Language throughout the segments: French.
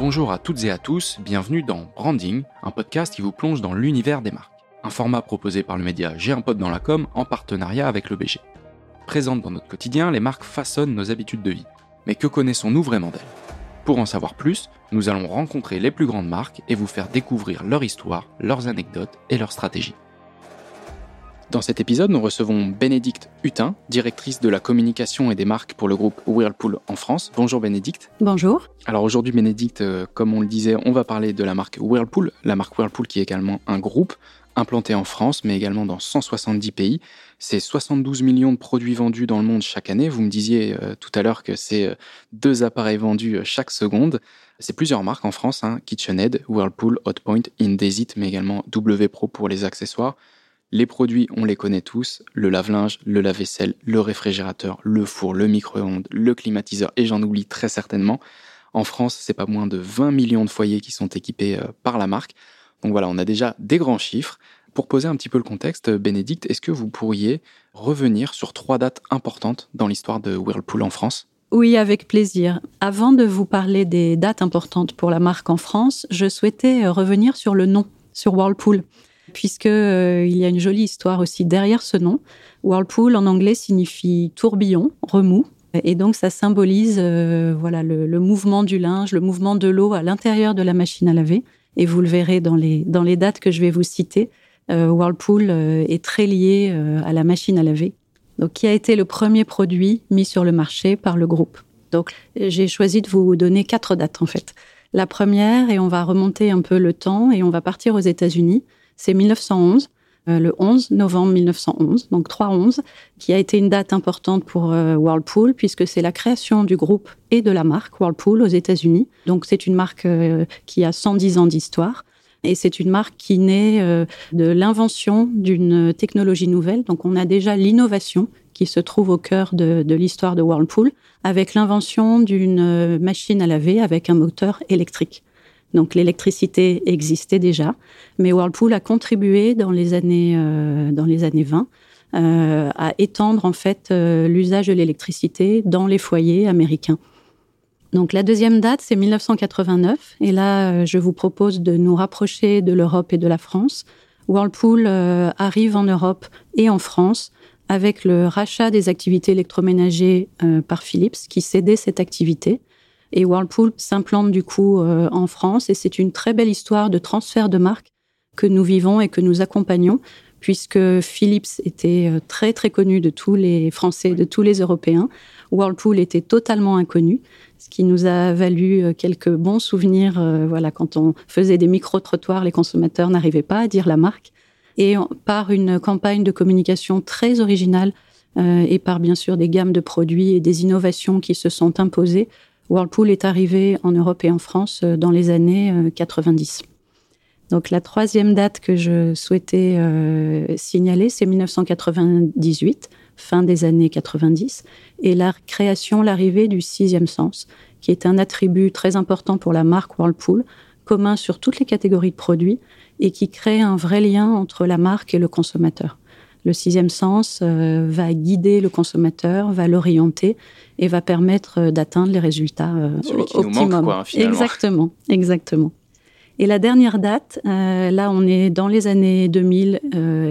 Bonjour à toutes et à tous, bienvenue dans Branding, un podcast qui vous plonge dans l'univers des marques. Un format proposé par le média J'ai un pote dans la com en partenariat avec le BG. Présentes dans notre quotidien, les marques façonnent nos habitudes de vie. Mais que connaissons-nous vraiment d'elles? Pour en savoir plus, nous allons rencontrer les plus grandes marques et vous faire découvrir leur histoire, leurs anecdotes et leurs stratégies. Dans cet épisode, nous recevons Bénédicte Hutin, directrice de la communication et des marques pour le groupe Whirlpool en France. Bonjour Bénédicte. Bonjour. Alors aujourd'hui Bénédicte, euh, comme on le disait, on va parler de la marque Whirlpool, la marque Whirlpool qui est également un groupe implanté en France, mais également dans 170 pays. C'est 72 millions de produits vendus dans le monde chaque année. Vous me disiez euh, tout à l'heure que c'est euh, deux appareils vendus chaque seconde. C'est plusieurs marques en France, hein, KitchenAid, Whirlpool, Hotpoint, Indesit, mais également W Pro pour les accessoires. Les produits, on les connaît tous, le lave-linge, le lave-vaisselle, le réfrigérateur, le four, le micro-ondes, le climatiseur, et j'en oublie très certainement. En France, c'est pas moins de 20 millions de foyers qui sont équipés euh, par la marque. Donc voilà, on a déjà des grands chiffres. Pour poser un petit peu le contexte, Bénédicte, est-ce que vous pourriez revenir sur trois dates importantes dans l'histoire de Whirlpool en France? Oui, avec plaisir. Avant de vous parler des dates importantes pour la marque en France, je souhaitais euh, revenir sur le nom, sur Whirlpool puisque euh, il y a une jolie histoire aussi derrière ce nom. Whirlpool en anglais signifie tourbillon, remous, et donc ça symbolise euh, voilà le, mouvement du linge, le mouvement de l'eau à l'intérieur de la machine à laver. Et vous le verrez dans les dans les dates que je vais vous citer. Euh, Whirlpool est très lié à la machine à laver, donc qui a été le premier produit mis sur le marché par le groupe. Donc j'ai choisi de vous donner quatre dates en fait. La première, et on va remonter un peu le temps et on va partir aux États-Unis c'est 1911, euh, le 11 novembre 1911, donc 3-11, qui a été une date importante pour euh, Whirlpool, puisque c'est la création du groupe et de la marque Whirlpool aux États-Unis. Donc c'est une marque euh, qui a 110 ans d'histoire. Et c'est une marque qui naît de l'invention d'une technologie nouvelle. Donc on a déjà l'innovation qui se trouve au cœur de, de l'histoire de Whirlpool, avec l'invention d'une machine à laver avec un moteur électrique. Donc l'électricité existait déjà, mais Whirlpool a contribué dans les années, euh, dans les années 20 euh, à étendre en fait euh, l'usage de l'électricité dans les foyers américains. Donc la deuxième date, c'est 1989, et là, je vous propose de nous rapprocher de l'Europe et de la France. Whirlpool arrive en Europe et en France avec le rachat des activités électroménagers par Philips, qui cédait cette activité. Et Whirlpool s'implante du coup euh, en France et c'est une très belle histoire de transfert de marque que nous vivons et que nous accompagnons puisque Philips était euh, très très connu de tous les Français, de tous les Européens. Whirlpool était totalement inconnu, ce qui nous a valu euh, quelques bons souvenirs. Voilà, quand on faisait des micro-trottoirs, les consommateurs n'arrivaient pas à dire la marque. Et par une campagne de communication très originale et par bien sûr des gammes de produits et des innovations qui se sont imposées, Whirlpool est arrivé en Europe et en France euh, dans les années 90. Euh, Donc la troisième date que je souhaitais euh, signaler, c'est 1998, fin des années 90, et la création, l'arrivée du sixième sens, qui est un attribut très important pour la marque Whirlpool, commun sur toutes les catégories de produits, et qui crée un vrai lien entre la marque et le consommateur. Le sixième sens euh, va guider le consommateur, va l'orienter et va permettre euh, d'atteindre les résultats euh, Celui qui Nous manque, quoi, finalement. Exactement, exactement. Et la dernière date, là, on est dans les années 2000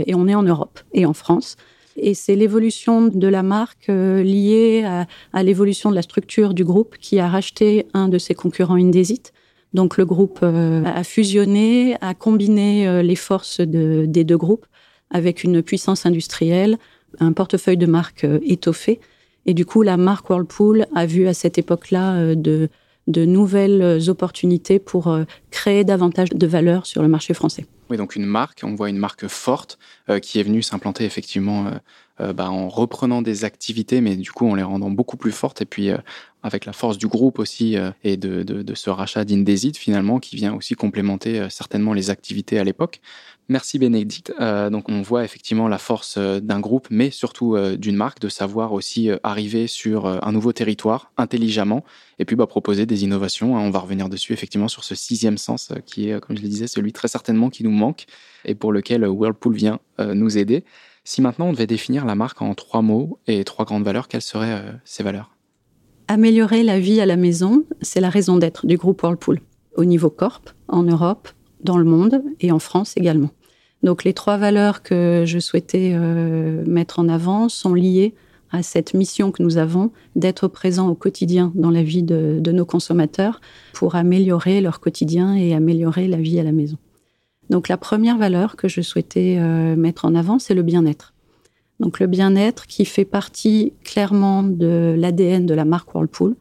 et on est en Europe et en France. Et c'est l'évolution de la marque liée à, à l'évolution de la structure du groupe qui a racheté un de ses concurrents Indesit. Donc le groupe a fusionné, a combiné les forces de, des deux groupes avec une puissance industrielle, un portefeuille de marques euh, étoffé. Et du coup, la marque Whirlpool a vu à cette époque-là euh, de, nouvelles opportunités pour euh, créer davantage de valeur sur le marché français. Oui, donc une marque, on voit une marque forte qui est venue s'implanter effectivement bah, en reprenant des activités, mais du coup en les rendant beaucoup plus fortes. Et puis avec la force du groupe aussi et de, de, de, ce rachat d'Indesit finalement qui vient aussi complémenter certainement les activités à l'époque. Merci Bénédicte. Euh, donc on voit effectivement la force euh, d'un groupe, mais surtout euh, d'une marque, de savoir aussi arriver sur un nouveau territoire intelligemment et puis bah, proposer des innovations. Hein. On va revenir dessus effectivement sur ce sixième sens qui est, comme je le disais, celui très certainement qui nous manque et pour lequel Whirlpool vient nous aider. Si maintenant on devait définir la marque en trois mots et trois grandes valeurs, quelles seraient ces valeurs? Améliorer la vie à la maison, c'est la raison d'être du groupe Whirlpool. au niveau corp, en Europe, dans le monde et en France également. Donc les trois valeurs que je souhaitais euh, mettre en avant sont liées à cette mission que nous avons d'être présents au quotidien dans la vie de, nos consommateurs pour améliorer leur quotidien et améliorer la vie à la maison. Donc la première valeur que je souhaitais euh, mettre en avant, c'est le bien-être. Donc le bien-être qui fait partie clairement de l'ADN de la marque Whirlpool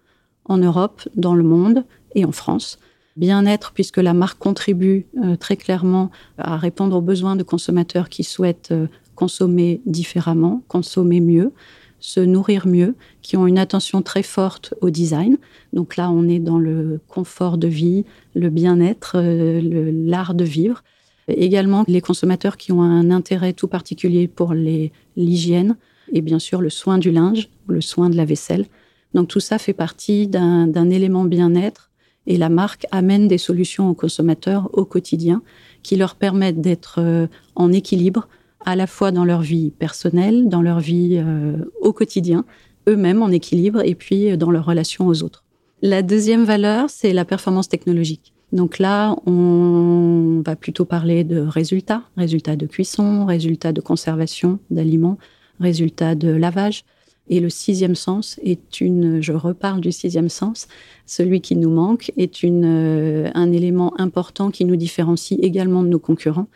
en Europe, dans le monde et en France. Bien-être puisque la marque contribue euh, très clairement à répondre aux besoins de consommateurs qui souhaitent euh, consommer différemment, consommer mieux, se nourrir mieux, qui ont une attention très forte au design. Donc là, on est dans le confort de vie, le bien-être, euh, l'art de vivre. Également, les consommateurs qui ont un intérêt tout particulier pour l'hygiène et bien sûr le soin du linge, le soin de la vaisselle. Donc tout ça fait partie d'un élément bien-être et la marque amène des solutions aux consommateurs au quotidien qui leur permettent d'être euh, en équilibre à la fois dans leur vie personnelle, dans leur vie euh, au quotidien, eux-mêmes en équilibre et puis euh, dans leur relation aux autres. La deuxième valeur, c'est la performance technologique. Donc là, on va plutôt parler de résultats, résultats de cuisson, résultats de conservation d'aliments, résultats de lavage. Et le sixième sens est une, je reparle du sixième sens, celui qui nous manque, est une, euh, un élément important qui nous différencie également de nos concurrents,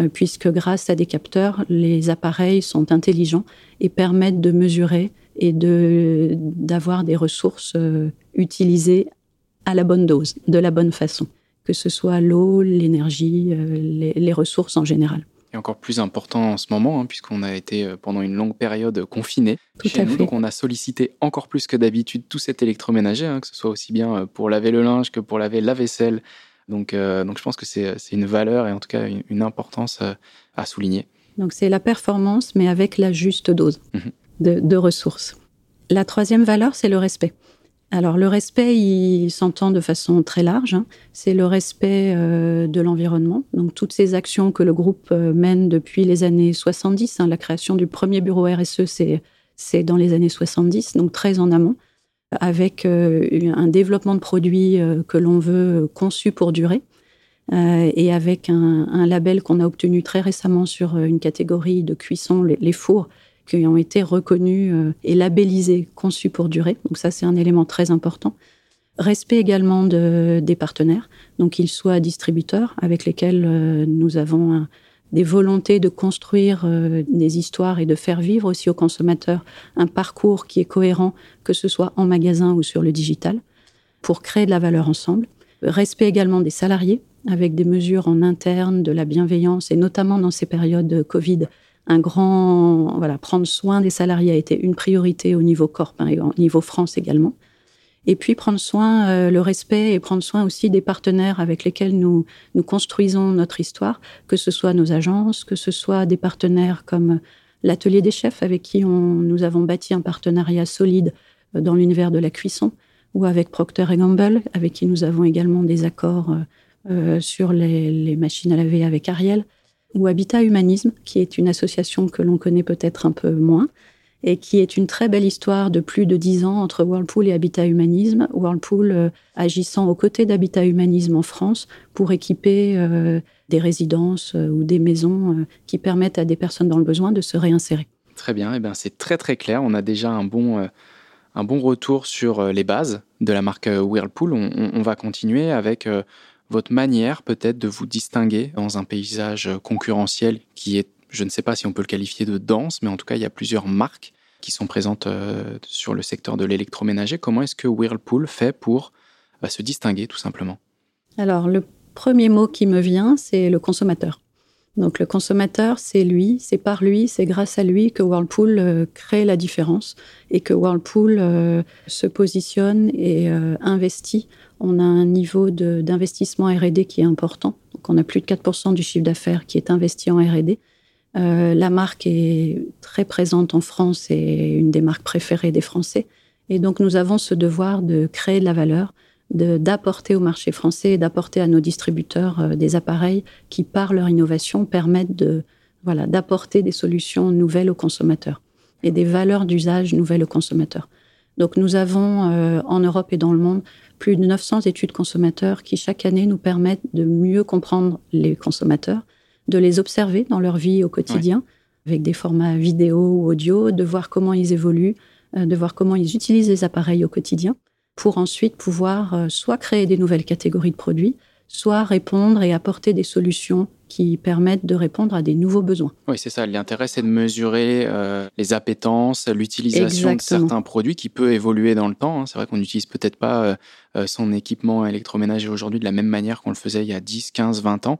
euh, puisque grâce à des capteurs, les appareils sont intelligents et permettent de mesurer et de, d'avoir des ressources euh, utilisées à la bonne dose, de la bonne façon que ce soit l'eau, l'énergie, les, ressources en général. Et encore plus important en ce moment, hein, puisqu'on a été euh, pendant une longue période confiné chez nous, donc on a sollicité encore plus que d'habitude tout cet électroménager, hein, que ce soit aussi bien euh, pour laver le linge que pour laver la vaisselle. Donc, donc je pense que c'est une valeur et en tout cas une, importance à souligner. Donc c'est la performance, mais avec la juste dose mhm. de, de ressources. La troisième valeur, c'est le respect. Alors le respect, il s'entend de façon très large. Hein. C'est le respect euh, de l'environnement. Donc toutes ces actions que le groupe euh, mène depuis les années 70, hein, la création du premier bureau RSE, c'est dans les années 70, donc très en amont, avec euh, un développement de produits que l'on veut conçu pour durer. et avec un, label qu'on a obtenu très récemment sur une catégorie de cuisson, les fours, qui ont été reconnus euh, et labellisés, conçus pour durer. Donc ça, c'est un élément très important. Respect également de, des partenaires, donc qu'ils soient distributeurs avec lesquels euh, nous avons des volontés de construire euh, des histoires et de faire vivre aussi aux consommateurs un parcours qui est cohérent, que ce soit en magasin ou sur le digital, pour créer de la valeur ensemble. Respect également des salariés, avec des mesures en interne, de la bienveillance, et notamment dans ces périodes de Covid, un grand, voilà, prendre soin des salariés a été une priorité au niveau corp hein, et au niveau France également. Et puis prendre soin, euh, le respect et prendre soin aussi des partenaires avec lesquels nous, nous construisons notre histoire, que ce soit nos agences, que ce soit des partenaires comme l'atelier des chefs avec qui on, nous avons bâti un partenariat solide euh, dans l'univers de la cuisson, ou avec Procter Gamble, avec qui nous avons également des accords euh, sur les, les, machines à laver avec Ariel ou Habitat Humanisme, qui est une association que l'on connaît peut-être un peu moins, et qui est une très belle histoire de plus de dix ans entre Whirlpool et Habitat Humanisme. Whirlpool euh, agissant aux côtés d'Habitat Humanisme en France pour équiper euh, des résidences euh, ou des maisons qui permettent à des personnes dans le besoin de se réinsérer. Très bien, eh bien c'est très très clair. On a déjà un bon, un bon retour sur les bases de la marque Whirlpool. On va continuer avec votre manière peut-être de vous distinguer dans un paysage concurrentiel qui est, je ne sais pas si on peut le qualifier de dense, mais en tout cas, il y a plusieurs marques qui sont présentes euh, sur le secteur de l'électroménager. Comment est-ce que Whirlpool fait pour bah, se distinguer tout simplement? Alors, le premier mot qui me vient, c'est le consommateur. Donc le consommateur, c'est lui, c'est par lui, c'est grâce à lui que Whirlpool euh, crée la différence et que Whirlpool euh, se positionne et investit on a un niveau d'investissement R&D qui est important. Donc on a plus de 4% du chiffre d'affaires qui est investi en R&D. Euh, la marque est très présente en France et une des marques préférées des Français. Et donc nous avons ce devoir de créer de la valeur, d'apporter au marché français et d'apporter à nos distributeurs euh, des appareils qui, par leur innovation, permettent de voilà d'apporter des solutions nouvelles aux consommateurs et des valeurs d'usage nouvelles aux consommateurs. Donc nous avons en Europe et dans le monde plus de 900 études consommateurs qui chaque année nous permettent de mieux comprendre les consommateurs, de les observer dans leur vie au quotidien, avec des formats vidéo ou audio, de voir comment ils évoluent, euh, de voir comment ils utilisent les appareils au quotidien, pour ensuite pouvoir euh, soit créer des nouvelles catégories de produits, soit répondre et apporter des solutions qui permettent de répondre à des nouveaux besoins. Oui, c'est ça. L'intérêt, c'est de mesurer euh, les appétences, l'utilisation de certains produits qui peut évoluer dans le temps. Hein. C'est vrai qu'on n'utilise peut-être pas son équipement électroménager aujourd'hui de la même manière qu'on le faisait il y a 10, 15, 20 ans.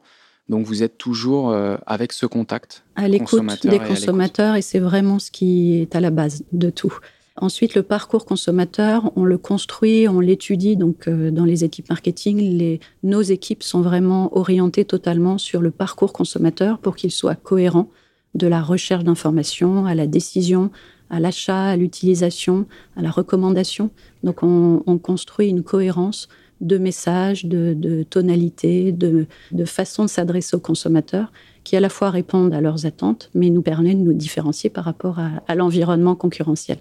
Donc vous êtes toujours euh, avec ce contact à l'écoute des consommateurs et c'est vraiment ce qui est à la base de tout. Ensuite, le parcours consommateur, on le construit, on l'étudie. Donc, euh, dans les équipes marketing, nos équipes sont vraiment orientées totalement sur le parcours consommateur pour qu'il soit cohérent de la recherche d'informations à la décision, à l'achat, à l'utilisation, à la recommandation. Donc, on, on construit une cohérence de messages, de, de tonalité, de, façon de s'adresser aux consommateurs qui à la fois répondent à leurs attentes, mais nous permettent de nous différencier par rapport à, l'environnement concurrentiel.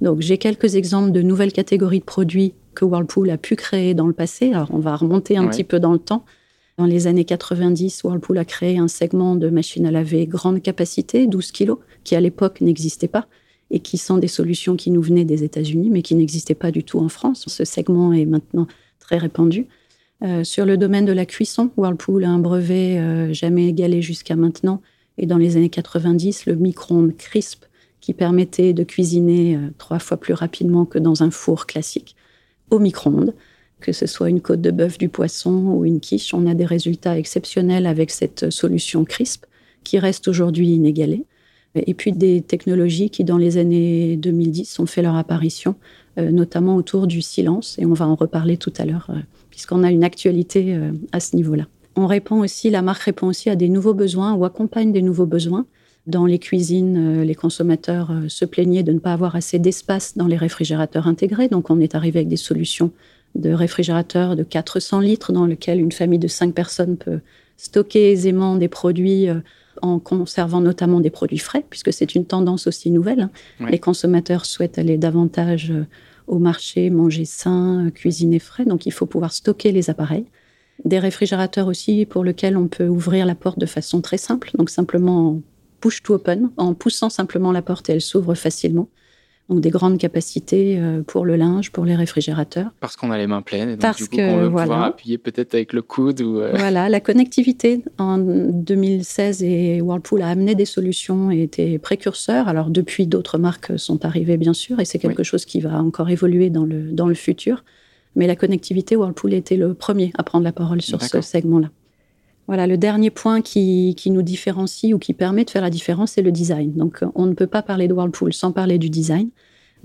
Donc j'ai quelques exemples de nouvelles catégories de produits que Whirlpool a pu créer dans le passé. Alors on va remonter un petit peu dans le temps. Dans les années 90, Whirlpool a créé un segment de machines à laver grande capacité, 12 kg, qui à l'époque n'existait pas et qui sont des solutions qui nous venaient des États-Unis, mais qui n'existaient pas du tout en France. Ce segment est maintenant très répandu. Euh, sur le domaine de la cuisson, Whirlpool a un brevet euh, jamais égalé jusqu'à maintenant. Et dans les années 90, le micro-ondes crisp qui permettait de cuisiner euh, trois fois plus rapidement que dans un four classique au micro-ondes. Que ce soit une côte de bœuf, du poisson ou une quiche, on a des résultats exceptionnels avec cette solution crisp qui reste aujourd'hui inégalée. Et puis des technologies qui, dans les années 2010, ont fait leur apparition, euh, notamment autour du silence, et on va en reparler tout à l'heure, euh, puisqu'on a une actualité à ce niveau-là. On répond aussi, la marque répond aussi à des nouveaux besoins ou accompagne des nouveaux besoins. Dans les cuisines, les consommateurs se plaignaient de ne pas avoir assez d'espace dans les réfrigérateurs intégrés, donc on est arrivé avec des solutions de réfrigérateurs de 400 litres dans lesquels une famille de 5 personnes peut stocker aisément des produits en conservant notamment des produits frais, puisque c'est une tendance aussi nouvelle. Les consommateurs souhaitent aller davantage euh, au marché, manger sain, euh, cuisiner frais, donc il faut pouvoir stocker les appareils. Des réfrigérateurs aussi pour lesquels on peut ouvrir la porte de façon très simple, donc simplement en push to open, en poussant simplement la porte et elle s'ouvre facilement donc des grandes capacités euh, pour le linge, pour les réfrigérateurs. Parce qu'on a les mains pleines, et donc Parce du coup, que, on va pouvoir appuyer peut-être avec le coude. Ou euh, Voilà, la connectivité. En 2016, et Whirlpool a amené des solutions et était précurseur. Alors depuis, d'autres marques sont arrivées, bien sûr, et c'est quelque chose qui va encore évoluer dans le, dans le futur. Mais la connectivité, Whirlpool était le premier à prendre la parole sur ce segment-là. Voilà, le dernier point qui, nous différencie ou qui permet de faire la différence, c'est le design. Donc, on ne peut pas parler de Whirlpool sans parler du design.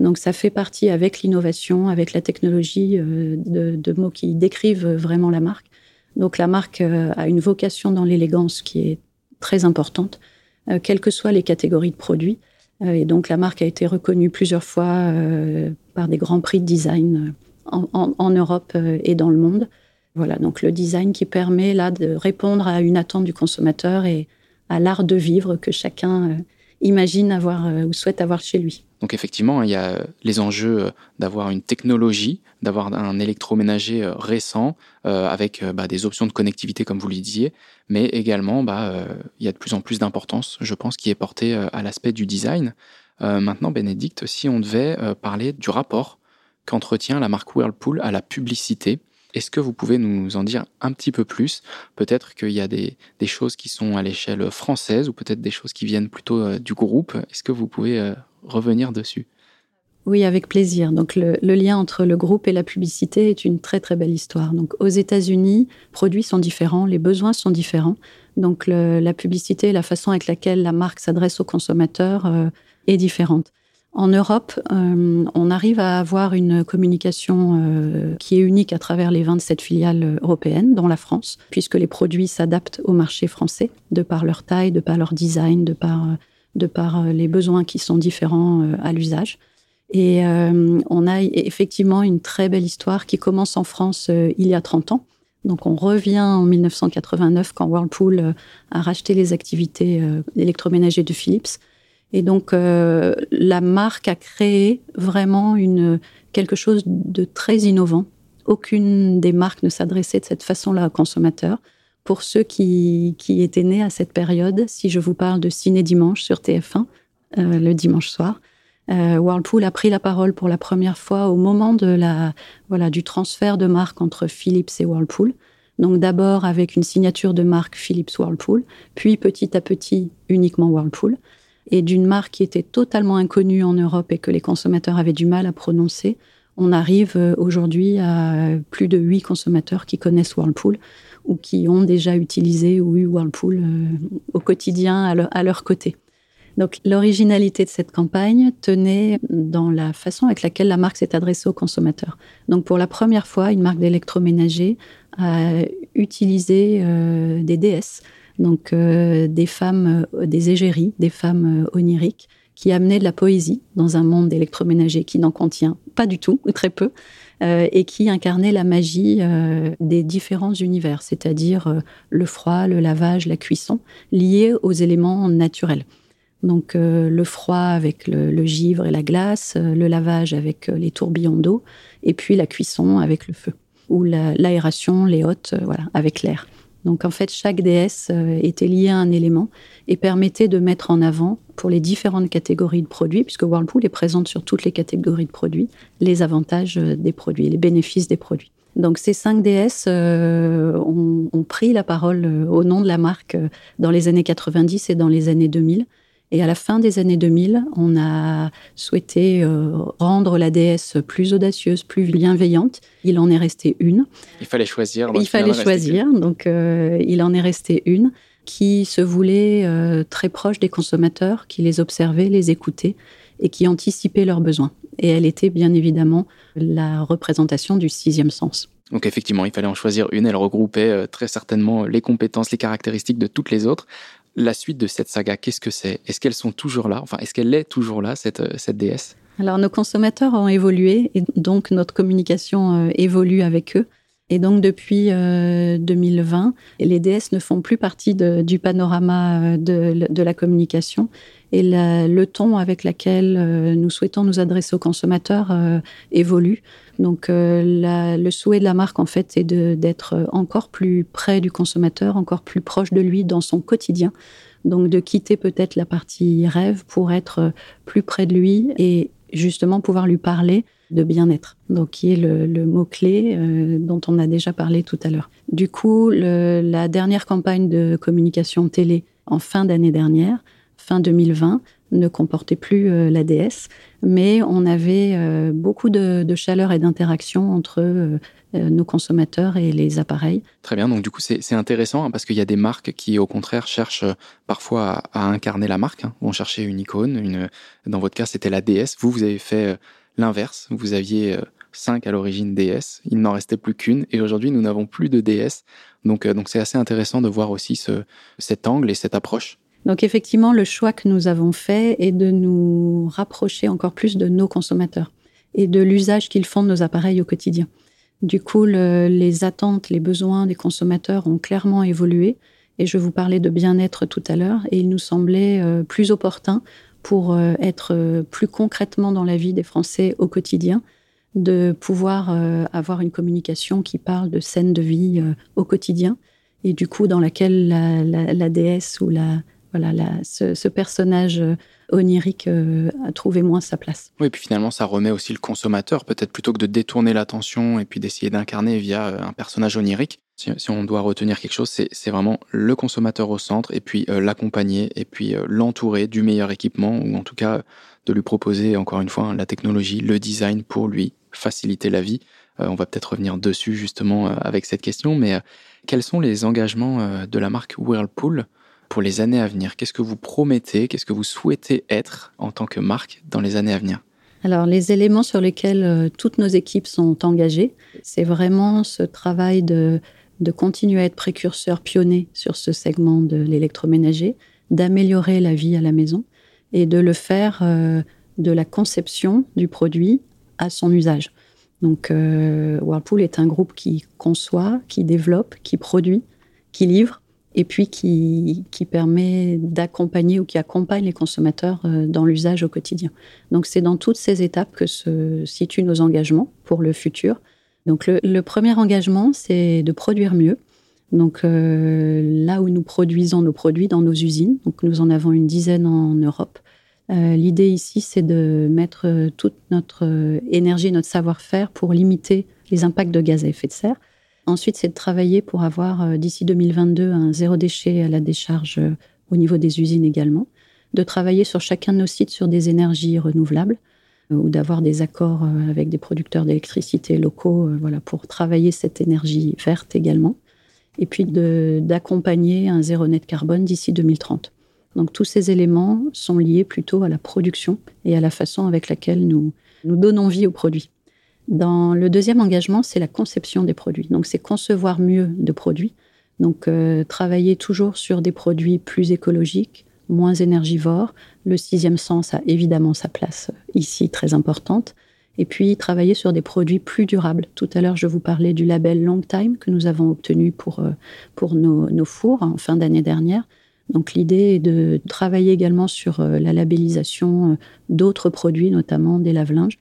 Donc, ça fait partie avec l'innovation, avec la technologie, euh, de, mots qui décrivent vraiment la marque. Donc, la marque euh, a une vocation dans l'élégance qui est très importante, euh, quelles que soient les catégories de produits. et donc, la marque a été reconnue plusieurs fois par des grands prix de design en Europe et dans le monde. Voilà, donc le design qui permet de répondre à une attente du consommateur et à l'art de vivre que chacun euh, imagine avoir euh, ou souhaite avoir chez lui. Donc effectivement, il y a les enjeux euh, d'avoir une technologie, d'avoir un électroménager récent avec bah, des options de connectivité comme vous le disiez, mais également bah, il y a de plus en plus d'importance, je pense, qui est portée à l'aspect du design. maintenant, Bénédicte, si on devait parler du rapport qu'entretient la marque Whirlpool à la publicité, est-ce que vous pouvez nous en dire un petit peu plus? Peut-être qu'il y a des, choses qui sont à l'échelle française ou peut-être des choses qui viennent plutôt euh, du groupe. Est-ce que vous pouvez euh, revenir dessus? Oui, avec plaisir. Donc le, lien entre le groupe et la publicité est une très très belle histoire. Donc aux États-Unis, produits sont différents, les besoins sont différents. Donc la publicité, la façon avec laquelle la marque s'adresse aux consommateurs euh, est différente. En Europe, euh, on arrive à avoir une communication euh, qui est unique à travers les 27 filiales européennes, dont la France, puisque les produits s'adaptent au marché français, de par leur taille, de par leur design, de par, de par les besoins qui sont différents euh, à l'usage. Et on a effectivement une très belle histoire qui commence en France il y a 30 ans. Donc on revient en 1989 quand Whirlpool a racheté les activités électroménagères de Philips Et donc, la marque a créé vraiment une, quelque chose de très innovant. Aucune des marques ne s'adressait de cette façon-là aux consommateurs. Pour ceux qui, étaient nés à cette période, si je vous parle de Ciné Dimanche sur TF1, le dimanche soir, euh, Whirlpool a pris la parole pour la première fois au moment de la, voilà, du transfert de marque entre Philips et Whirlpool. Donc d'abord avec une signature de marque Philips Whirlpool, puis petit à petit uniquement Whirlpool, et d'une marque qui était totalement inconnue en Europe et que les consommateurs avaient du mal à prononcer. On arrive euh, aujourd'hui à plus de 8 consommateurs qui connaissent Whirlpool ou qui ont déjà utilisé ou eu Whirlpool euh, au quotidien à leur côté. Donc l'originalité de cette campagne tenait dans la façon avec laquelle la marque s'est adressée aux consommateurs. Donc pour la première fois, une marque d'électroménager a utilisé euh, des déesses, donc euh, des femmes, euh, des égéries, des femmes oniriques, qui amenaient de la poésie dans un monde d'électroménager qui n'en contient pas du tout, ou très peu, et qui incarnait la magie des différents univers, c'est-à-dire le froid, le lavage, la cuisson, liés aux éléments naturels. Donc euh, le froid avec le, givre et la glace, euh, le lavage avec euh, les tourbillons d'eau, et puis la cuisson avec le feu, ou l'aération, les hôtes, voilà, avec l'air. Donc en fait, chaque déesse était liée à un élément et permettait de mettre en avant, pour les différentes catégories de produits, puisque Whirlpool est présente sur toutes les catégories de produits, les avantages des produits, les bénéfices des produits. Donc ces cinq déesses ont, ont, pris la parole au nom de la marque dans les années 90 et dans les années 2000 et à la fin des années 2000, on a souhaité euh, rendre la déesse plus audacieuse, plus bienveillante. Il en est resté une. Il fallait choisir. Il fallait choisir. Donc, euh, il en est resté une qui se voulait euh, très proche des consommateurs, qui les observait, les écoutait et qui anticipait leurs besoins. Et elle était bien évidemment la représentation du sixième sens. Donc effectivement, il fallait en choisir une. Elle regroupait très certainement les compétences, les caractéristiques de toutes les autres la suite de cette saga, qu'est-ce que c'est? Est-ce qu'elles sont toujours là? Enfin, est-ce qu'elle est toujours là, cette, euh, cette déesse? Alors, nos consommateurs ont évolué et donc notre communication euh, évolue avec eux. Et donc, depuis 2020, euh, les DS ne font plus partie du panorama de, la communication. Et le ton avec lequel nous souhaitons nous adresser aux consommateurs évolue. Donc euh, le souhait de la marque en fait est d'être encore plus près du consommateur, encore plus proche de lui dans son quotidien. Donc de quitter peut-être la partie rêve pour être plus près de lui et justement pouvoir lui parler de bien-être, donc qui est le, mot-clé euh, dont on a déjà parlé tout à l'heure. Du coup, la dernière campagne de communication télé en fin d'année dernière, fin 2020, ne comportait plus euh, la déesse, mais on avait euh, beaucoup de, chaleur et d'interaction entre euh, nos consommateurs et les appareils. Très bien, donc du coup c'est intéressant hein, parce qu'il y a des marques qui au contraire cherchent parfois à, incarner la marque, hein, vont chercher une icône, dans votre cas c'était la déesse, vous vous avez fait l'inverse, vous aviez cinq à l'origine DS, il n'en restait plus qu'une et aujourd'hui nous n'avons plus de DS, donc donc c'est assez intéressant de voir aussi ce, cet angle et cette approche. Donc effectivement, le choix que nous avons fait est de nous rapprocher encore plus de nos consommateurs et de l'usage qu'ils font de nos appareils au quotidien. Du coup, les attentes, les besoins des consommateurs ont clairement évolué. Et je vous parlais de bien-être tout à l'heure, et il nous semblait euh, plus opportun pour euh, être euh, plus concrètement dans la vie des Français au quotidien, de pouvoir avoir une communication qui parle de scène de vie au quotidien, et du coup dans laquelle la, la déesse ou la, voilà, ce, personnage euh, onirique euh, a trouvé moins sa place. Oui, et puis finalement, ça remet aussi le consommateur, peut-être plutôt que de détourner l'attention et puis d'essayer d'incarner via euh, un personnage onirique. Si, on doit retenir quelque chose, c'est vraiment le consommateur au centre et puis l'accompagner et puis l'entourer du meilleur équipement ou en tout cas de lui proposer encore une fois la technologie, le design pour lui faciliter la vie. on va peut-être revenir dessus justement avec cette question, mais quels sont les engagements de la marque Whirlpool pour les années à venir. Qu'est-ce que vous promettez? Qu'est-ce que vous souhaitez être en tant que marque dans les années à venir? Alors, les éléments sur lesquels euh, toutes nos équipes sont engagées, c'est vraiment ce travail de, de continuer à être précurseur, pionnier sur ce segment de l'électroménager, d'améliorer la vie à la maison et de le faire euh, de la conception du produit à son usage. Donc, euh, Whirlpool est un groupe qui conçoit, qui développe, qui produit, qui livre et puis qui, permet d'accompagner ou qui accompagne les consommateurs euh, dans l'usage au quotidien. Donc c'est dans toutes ces étapes que se situent nos engagements pour le futur. Donc le, premier engagement, c'est de produire mieux. Donc euh, là où nous produisons nos produits dans nos usines, donc nous en avons une dizaine en Europe. Euh, l'idée ici, c'est de mettre toute notre énergie, notre savoir-faire pour limiter les impacts de gaz à effet de serre Ensuite, c'est de travailler pour avoir euh, d'ici 2022 un zéro déchet à la décharge euh, au niveau des usines également, de travailler sur chacun de nos sites sur des énergies renouvelables euh, ou d'avoir des accords avec des producteurs d'électricité locaux voilà, pour travailler cette énergie verte également, et puis d'accompagner un zéro net carbone d'ici 2030. Donc tous ces éléments sont liés plutôt à la production et à la façon avec laquelle nous, nous donnons vie aux produits. Dans le deuxième engagement, c'est la conception des produits. Donc, c'est concevoir mieux de produits. Donc, euh, travailler toujours sur des produits plus écologiques, moins énergivores. Le sixième sens a évidemment sa place ici très importante. Et puis, travailler sur des produits plus durables. Tout à l'heure, je vous parlais du label Long Time que nous avons obtenu pour, euh, pour nos, nos fours en fin d'année dernière. Donc l'idée est de travailler également sur euh, la labellisation d'autres produits, notamment des lave-linges,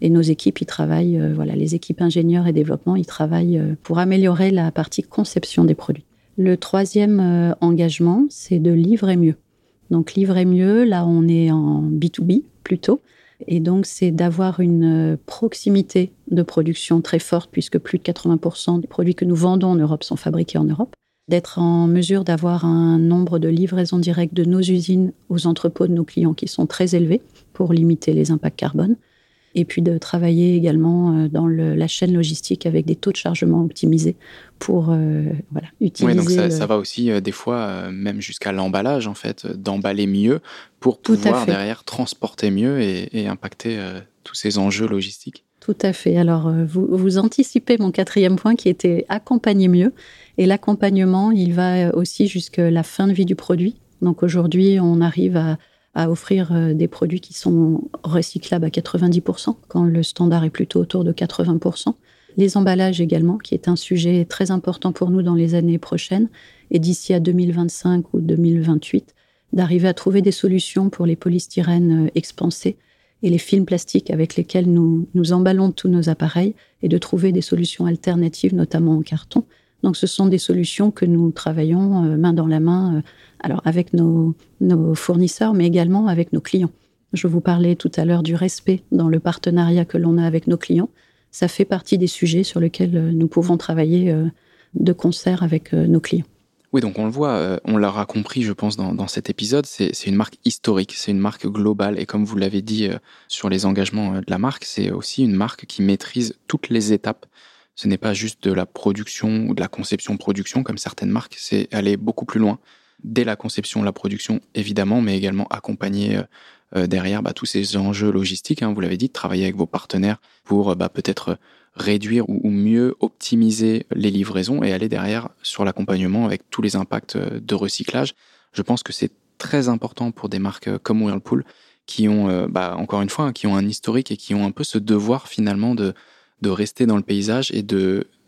et nos équipes, ils travaillent, euh, voilà, les équipes ingénieurs et développement, ils travaillent euh, pour améliorer la partie conception des produits. Le troisième euh, engagement, c'est de livrer mieux. Donc livrer mieux, là on est en B2B plutôt. Et donc c'est d'avoir une proximité de production très forte puisque plus de 80% des produits que nous vendons en Europe sont fabriqués en Europe. D'être en mesure d'avoir un nombre de livraisons directes de nos usines aux entrepôts de nos clients qui sont très élevés pour limiter les impacts carbone et puis de travailler également euh, dans la chaîne logistique avec des taux de chargement optimisés pour euh, voilà, utiliser. Oui, donc ça, va aussi euh, des fois même jusqu'à l'emballage en fait, d'emballer mieux pour pouvoir derrière transporter mieux et, impacter tous ces enjeux logistiques. Tout à fait. Alors, vous, vous, anticipez mon quatrième point qui était accompagner mieux. Et l'accompagnement, il va aussi jusqu'à la fin de vie du produit. Donc aujourd'hui, on arrive à à offrir euh, des produits qui sont recyclables à 90%, quand le standard est plutôt autour de 80%. Les emballages également, qui est un sujet très important pour nous dans les années prochaines, et d'ici à 2025 ou 2028, d'arriver à trouver des solutions pour les polystyrènes euh, expansés et les films plastiques avec lesquels nous, emballons tous nos appareils, et de trouver des solutions alternatives, notamment en carton. Donc ce sont des solutions que nous travaillons euh, main dans la main alors avec nos, fournisseurs, mais également avec nos clients. Je vous parlais tout à l'heure du respect dans le partenariat que l'on a avec nos clients. Ça fait partie des sujets sur lesquels euh, nous pouvons travailler euh, de concert avec euh, nos clients. Oui, donc on le voit, on l'aura compris, je pense, dans, cet épisode, c'est une marque historique, c'est une marque globale, et comme vous l'avez dit sur les engagements de la marque, c'est aussi une marque qui maîtrise toutes les étapes. Ce n'est pas juste de la production ou de la conception-production, comme certaines marques, c'est aller beaucoup plus loin dès la conception, la production, évidemment, mais également accompagner euh, euh, derrière bah, tous ces enjeux logistiques. Hein, vous l'avez dit, travailler avec vos partenaires pour euh, bah, peut-être réduire ou, mieux optimiser les livraisons et aller derrière sur l'accompagnement avec tous les impacts de recyclage. Je pense que c'est très important pour des marques comme Whirlpool qui ont, bah, encore une fois, hein, qui ont un historique et qui ont un peu ce devoir finalement de, rester dans le paysage et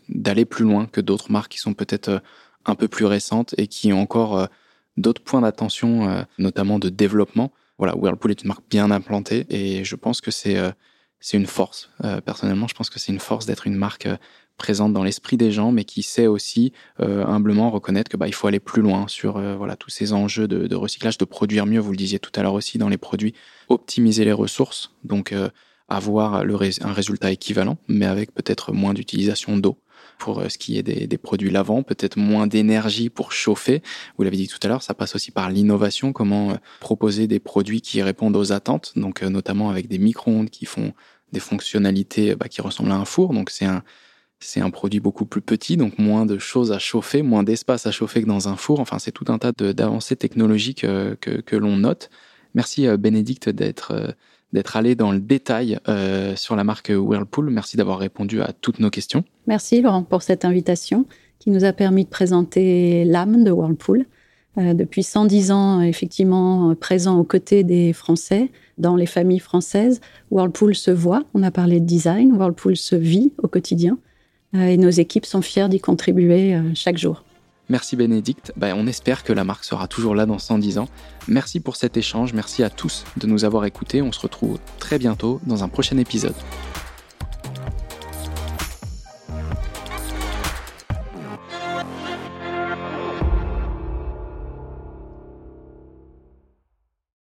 d'aller plus loin que d'autres marques qui sont peut-être un peu plus récentes et qui ont encore d'autres points d'attention, euh, notamment de développement. Voilà, Whirlpool est une marque bien implantée et je pense que c'est euh, c'est une force. Euh, personnellement, je pense que c'est une force d'être une marque présente dans l'esprit des gens, mais qui sait aussi humblement reconnaître que bah, il faut aller plus loin sur voilà tous ces enjeux de, de, recyclage, de produire mieux. Vous le disiez tout à l'heure aussi dans les produits, optimiser les ressources, donc avoir le, un résultat équivalent, mais avec peut-être moins d'utilisation d'eau pour euh, ce qui est des, produits lavants, peut-être moins d'énergie pour chauffer. Vous l'avez dit tout à l'heure, ça passe aussi par l'innovation, comment euh, proposer des produits qui répondent aux attentes, donc euh, notamment avec des micro-ondes qui font des fonctionnalités bah, qui ressemblent à un four. Donc c'est un c'est un produit beaucoup plus petit, donc moins de choses à chauffer, moins d'espace à chauffer que dans un four. Enfin, c'est tout un tas d'avancées technologiques que, que l'on note. Merci Bénédicte d'être d'être allé dans le détail euh, sur la marque Whirlpool. Merci d'avoir répondu à toutes nos questions. Merci Laurent pour cette invitation qui nous a permis de présenter l'âme de Whirlpool. Euh, depuis 110 ans, effectivement, présent aux côtés des Français, dans les familles françaises, Whirlpool se voit. On a parlé de design. Whirlpool se vit au quotidien. Euh, et nos équipes sont fières d'y contribuer chaque jour. Merci Bénédicte, bah, on espère que la marque sera toujours là dans 110 ans. Merci pour cet échange, merci à tous de nous avoir écoutés, on se retrouve très bientôt dans un prochain épisode.